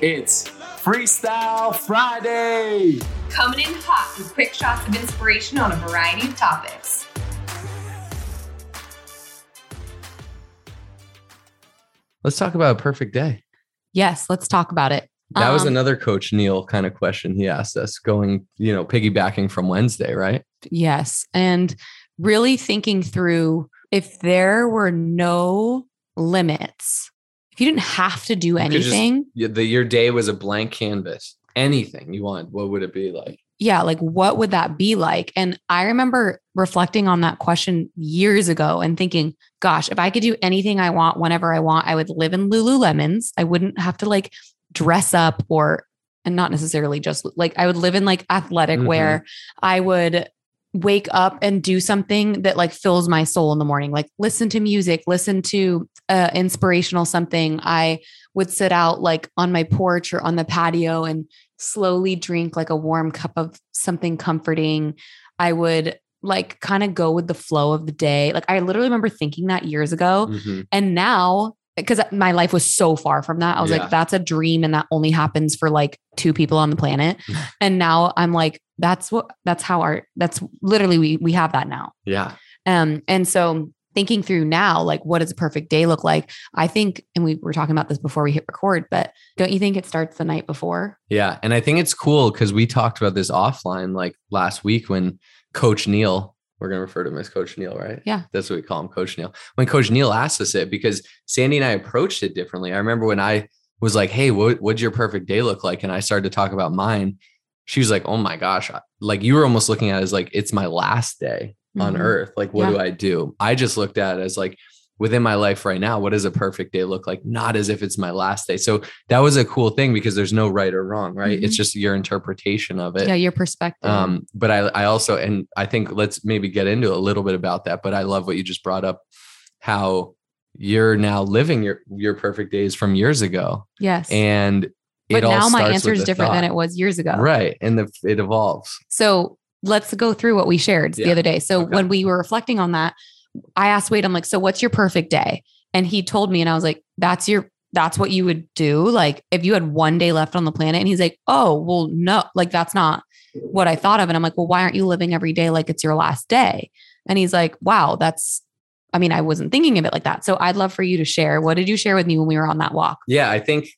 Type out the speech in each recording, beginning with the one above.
It's Freestyle Friday. Coming in hot with quick shots of inspiration on a variety of topics. Let's talk about a perfect day. Yes, let's talk about it. That was Um, another Coach Neil kind of question he asked us, going, you know, piggybacking from Wednesday, right? Yes. And really thinking through if there were no limits, if you didn't have to do You just- anything, the, your day was a blank canvas. Anything you want, what would it be like? yeah, like what would that be like? And I remember reflecting on that question years ago and thinking, gosh, if I could do anything I want whenever I want, I would live in Lululemons. I wouldn't have to like dress up or, and not necessarily just like I would live in like athletic Mhm. wear. I would wake up and do something that like fills my soul in the morning, like listen to music, listen to uh, inspirational something. I would sit out like on my porch or on the patio and slowly drink like a warm cup of something comforting. I would like kind of go with the flow of the day. Like I literally remember thinking that years ago. Mhm. And now, because my life was so far from that, I was Yeah. like, that's a dream and that only happens for like two people on the planet. and now I'm like, that's what that's how our that's literally we we have that now. Yeah. Um, and so thinking through now, like what does a perfect day look like? I think, and we were talking about this before we hit record, but don't you think it starts the night before? Yeah. And I think it's cool because we talked about this offline like last week when Coach Neil, we're going to refer to him as Coach Neil, right? Yeah. That's what we call him, Coach Neil. When Coach Neil asked us it, because Sandy and I approached it differently. I remember when I was like, hey, what, what'd your perfect day look like? And I started to talk about mine. She was like, oh my gosh. Like you were almost looking at it as like, it's my last day on Mhm. earth. Like, what Yeah. do I do? I just looked at it as like, within my life right now, what does a perfect day look like? Not as if it's my last day. So that was a cool thing because there's no right or wrong, right? It's just your interpretation of it. Mm-hmm. Yeah, your perspective. Um, but I, I also, and I think let's maybe get into a little bit about that. But I love what you just brought up, how you're now living your your perfect days from years ago, yes. and but it now my answer is different than it was years ago. right? And the it evolves. So let's go through what we shared the other day. So Okay. when we were reflecting on that, I asked Wade, I'm like, so what's your perfect day? And he told me, and I was like, that's your, that's what you would do. Like if you had one day left on the planet. And he's like, oh, well, no, like that's not what I thought of. And I'm like, well, why aren't you living every day like it's your last day? And he's like, wow, that's, I mean, I wasn't thinking of it like that. So I'd love for you to share. What did you share with me when we were on that walk? Yeah, I think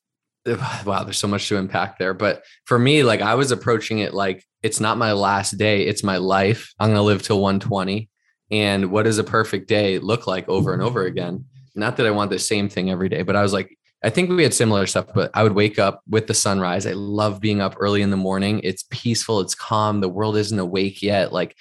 wow, there's so much to unpack there. But for me, like I was approaching it like it's not my last day, it's my life. I'm gonna live till 120. And what does a perfect day look like over and over again? Not that I want the same thing every day, but I was like, I think we had similar stuff, but I would wake up with the sunrise. I love being up early in the morning. It's peaceful, it's calm. The world isn't awake yet. Like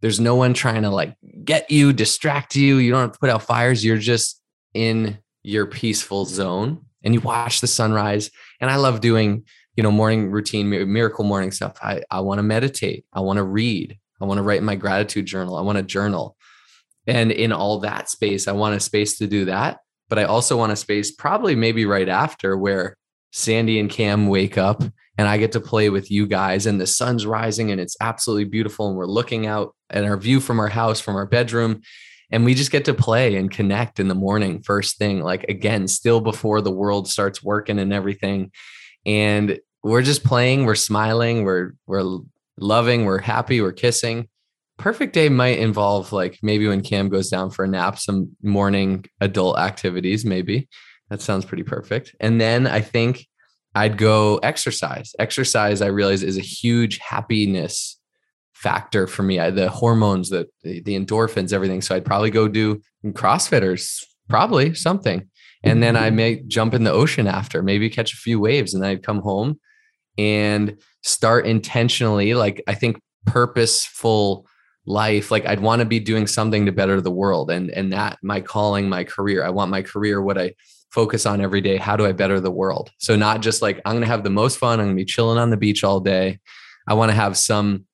there's no one trying to like get you, distract you. You don't have to put out fires. You're just in your peaceful zone and you watch the sunrise. And I love doing, you know, morning routine, miracle morning stuff. I, I want to meditate. I want to read. I want to write my gratitude journal. I want to journal. And in all that space, I want a space to do that. But I also want a space, probably maybe right after, where Sandy and Cam wake up and I get to play with you guys and the sun's rising and it's absolutely beautiful. And we're looking out at our view from our house, from our bedroom. And we just get to play and connect in the morning, first thing, like again, still before the world starts working and everything. And we're just playing, we're smiling, we're we're loving, we're happy, we're kissing. Perfect day might involve like maybe when Cam goes down for a nap, some morning adult activities, maybe. That sounds pretty perfect. And then I think I'd go exercise. Exercise, I realize, is a huge happiness factor for me. I, the hormones, the, the endorphins, everything. So I'd probably go do CrossFitters, probably something, and then I mm-hmm. may jump in the ocean after, maybe catch a few waves, and then I'd come home and start intentionally, like I think purposeful life like i'd want to be doing something to better the world and and that my calling my career. I want my career what i focus on every day how do i better the world? So not just like i'm going to have the most fun i'm going to be chilling on the beach all day. I want to have some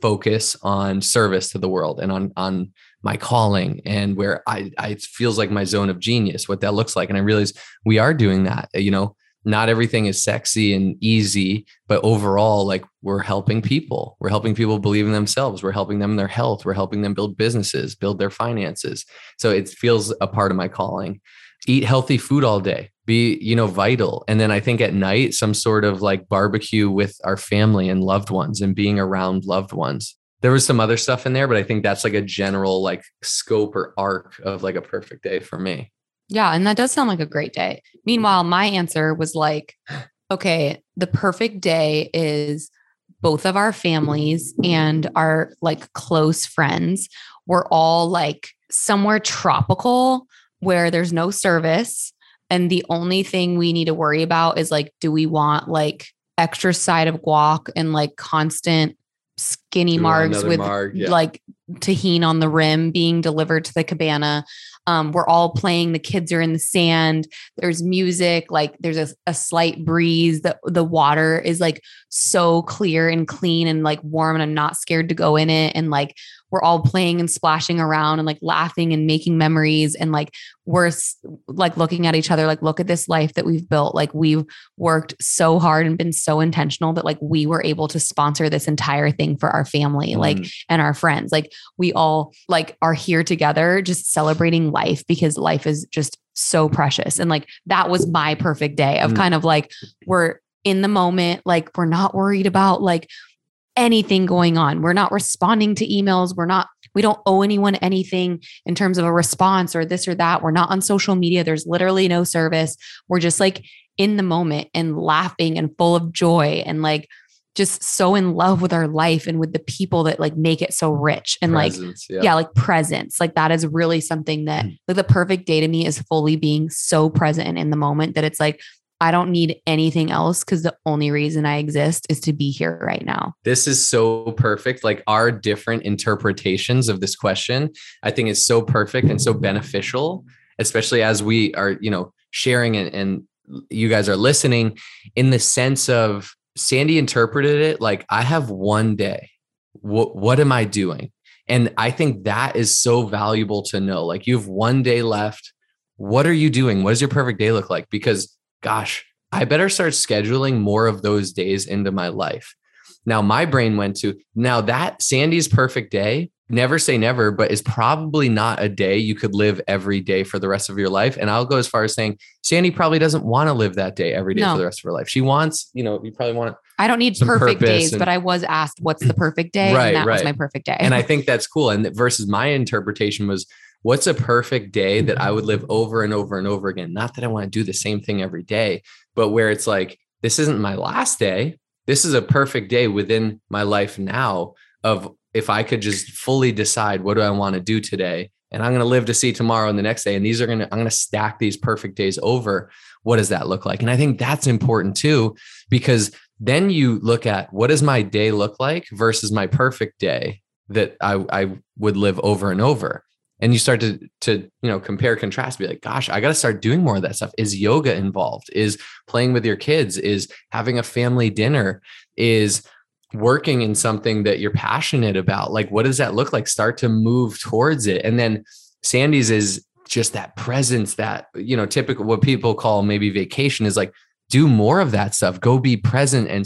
focus on service to the world and on on my calling and where I, I it feels like my zone of genius what that looks like. And i realize we are doing that uh, you know not everything is sexy and easy but overall like we're helping people. We're helping people believe in themselves. We're helping them in their health. We're helping them build businesses build their finances. So it feels a part of my calling eat healthy food all day be, you know, vital. And then I think at night, some sort of like barbecue with our family and loved ones and being around loved ones. There was some other stuff in there, but I think that's like a general like scope or arc of like a perfect day for me. Yeah. And that does sound like a great day. Meanwhile, my answer was like, okay, the perfect day is both of our families and our like close friends. We're all like somewhere tropical where there's no service. And the only thing we need to worry about is like, do we want like extra side of guac and like constant skinny margs with? Yeah. like Tajín on the rim being delivered to the cabana. Um, we're all playing. The kids are in the sand. There's music. Like there's a, a slight breeze. The the water is like so clear and clean and like warm, and I'm not scared to go in it. And like we're all playing and splashing around and like laughing and making memories. And like we're like looking at each other. Like look at this life that we've built. Like we've worked so hard and been so intentional that like we were able to sponsor this entire thing for our family. Like Mm. and our friends. Like we all like are here together just celebrating life because life is just so precious. And like that was my perfect day of Mm. kind of like we're in the moment, like we're not worried about like anything going on. We're not responding to emails. We're not we don't owe anyone anything in terms of a response or this or that. We're not on social media. There's literally no service. We're just like in the moment and laughing and full of joy and like just so in love with our life and with the people that like make it so rich and like Presence, yeah. like presence like that is really something that hmm. like the perfect day to me is fully being so present and in the moment that it's like i don't need anything else because the only reason i exist is to be here right now This is so perfect. Like our different interpretations of this question, I think is so perfect and so beneficial, especially as we are, you know, sharing and, and you guys are listening in the sense of Sandy interpreted it like I have one day. What what am I doing? And I think that is so valuable to know. Like you have one day left. What are you doing? What does your perfect day look like? Because gosh, I better start scheduling more of those days into my life. Now, my brain went to now that Sandy's perfect day, never say never, but is probably not a day you could live every day for the rest of your life. And I'll go as far as saying Sandy probably doesn't want to live that day every day No. for the rest of her life. She wants, you know, you probably want to, i don't need perfect days and- but i was asked what's the perfect day Right, and that was right. my perfect day and I think that's cool. And versus my interpretation was what's a perfect day that I would live over and over and over again? Not that I want to do the same thing every day, but where it's like, this isn't my last day. This is a perfect day within my life now of if I could just fully decide what do I want to do today and I'm going to live to see tomorrow and the next day and these are going to I'm going to stack these perfect days over what does that look like and I think that's important too because then you look at what does my day look like versus my perfect day that I, I would live over and over. And you start to to you know compare contrast, be like, gosh, I got to start doing more of that stuff. Is yoga involved? Is playing with your kids? Is having a family dinner? Is working in something that you're passionate about? Like, what does that look like? Start to move towards it. And then Sandy's is just that presence that, you know, typical what people call maybe vacation is like, do more of that stuff. Go be present and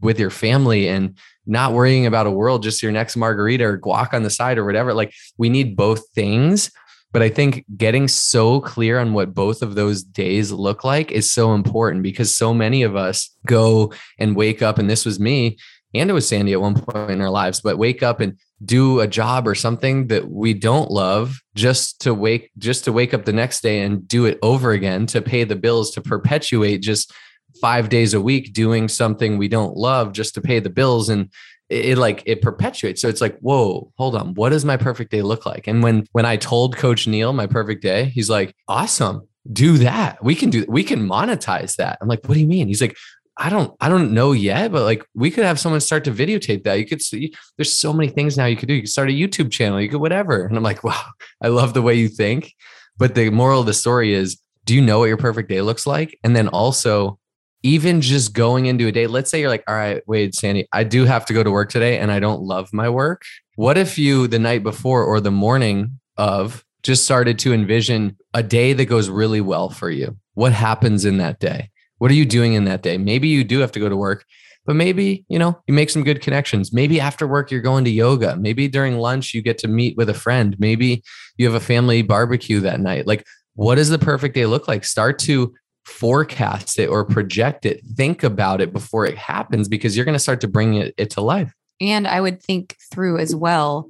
with your family and not worrying about a world, just your next margarita or guac on the side or whatever. Like we need both things. But I think getting so clear on what both of those days look like is so important because so many of us go and wake up, and this was me and it was Sandy at one point in our lives, but wake up and do a job or something that we don't love just to wake just to wake up the next day and do it over again to pay the bills to perpetuate just five days a week doing something we don't love just to pay the bills. And it, it like it perpetuates. So it's like whoa hold on. What does my perfect day look like? And when when i told coach neil my perfect day he's like awesome. Do that. We can do we can monetize that. I'm like what do you mean? He's like I don't I don't know yet, but like we could have someone start to videotape that. You could see there's so many things now you could do. You could start a YouTube channel, you could whatever. And I'm like, wow, I love the way you think. But the moral of the story is do you know what your perfect day looks like? And then also, even just going into a day, let's say you're like, all right, Wade, Sandy, I do have to go to work today and I don't love my work. What if you the night before or the morning of just started to envision a day that goes really well for you? What happens in that day? What are you doing in that day? Maybe you do have to go to work, but maybe, you know, you make some good connections. Maybe after work, you're going to yoga. Maybe during lunch, you get to meet with a friend. Maybe you have a family barbecue that night. Like, what does the perfect day look like? Start to forecast it or project it. Think about it before it happens because you're going to start to bring it, it to life. And I would think through as well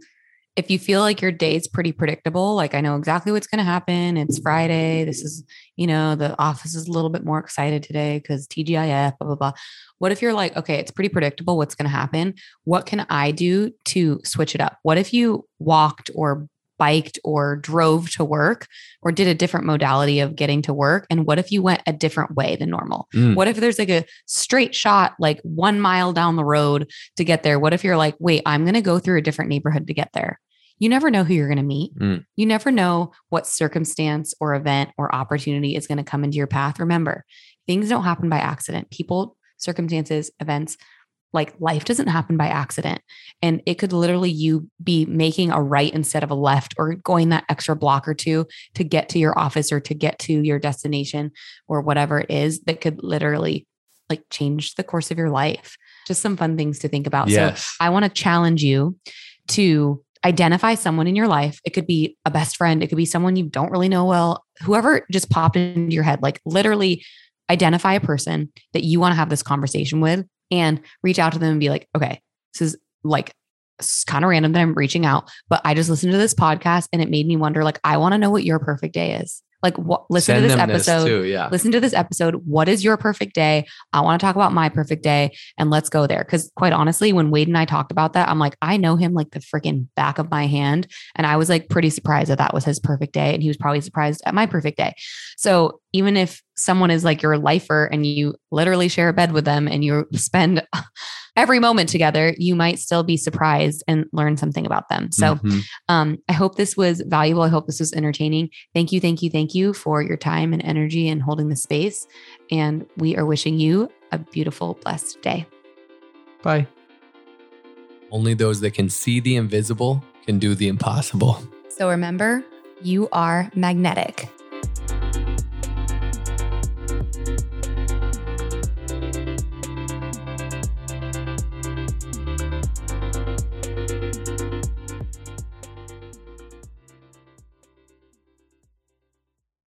if you feel like your day's pretty predictable, like I know exactly what's going to happen. It's Friday. This is, you know, the office is a little bit more excited today because TGIF, blah, blah, blah. What if you're like, okay, it's pretty predictable what's going to happen? What can I do to switch it up? What if you walked or biked or drove to work or did a different modality of getting to work? And what if you went a different way than normal? Mm. What if there's like a straight shot, like one mile down the road to get there? What if you're like, wait, I'm going to go through a different neighborhood to get there? You never know who you're going to meet. Mm. You never know what circumstance or event or opportunity is going to come into your path. Remember, things don't happen by accident. People, circumstances, events, like life doesn't happen by accident. And it could literally you be making a right instead of a left or going that extra block or two to get to your office or to get to your destination or whatever it is that could literally like change the course of your life. Just some fun things to think about. So I want to challenge you to identify someone in your life. It could be a best friend, it could be someone you don't really know well, whoever just popped into your head. Like literally identify a person that you want to have this conversation with and reach out to them and be like, okay, this is like kind of random that I'm reaching out, but I just listened to this podcast and it made me wonder like, I want to know what your perfect day is. Like, what, listen Send to this episode too. Yeah. listen to this episode. What is your perfect day? I want to talk about my perfect day and let's go there. Cause quite honestly, when Wade and I talked about that, I'm like, I know him like the freaking back of my hand. And I was like pretty surprised that that was his perfect day. And he was probably surprised at my perfect day. So even if someone is like your lifer and you literally share a bed with them and you spend every moment together, you might still be surprised and learn something about them. So Mhm. um, I hope this was valuable. I hope this was entertaining. Thank you, thank you, thank you for your time and energy and holding the space. And we are wishing you a beautiful, blessed day. bye. Only those that can see the invisible can do the impossible. So remember, you are magnetic.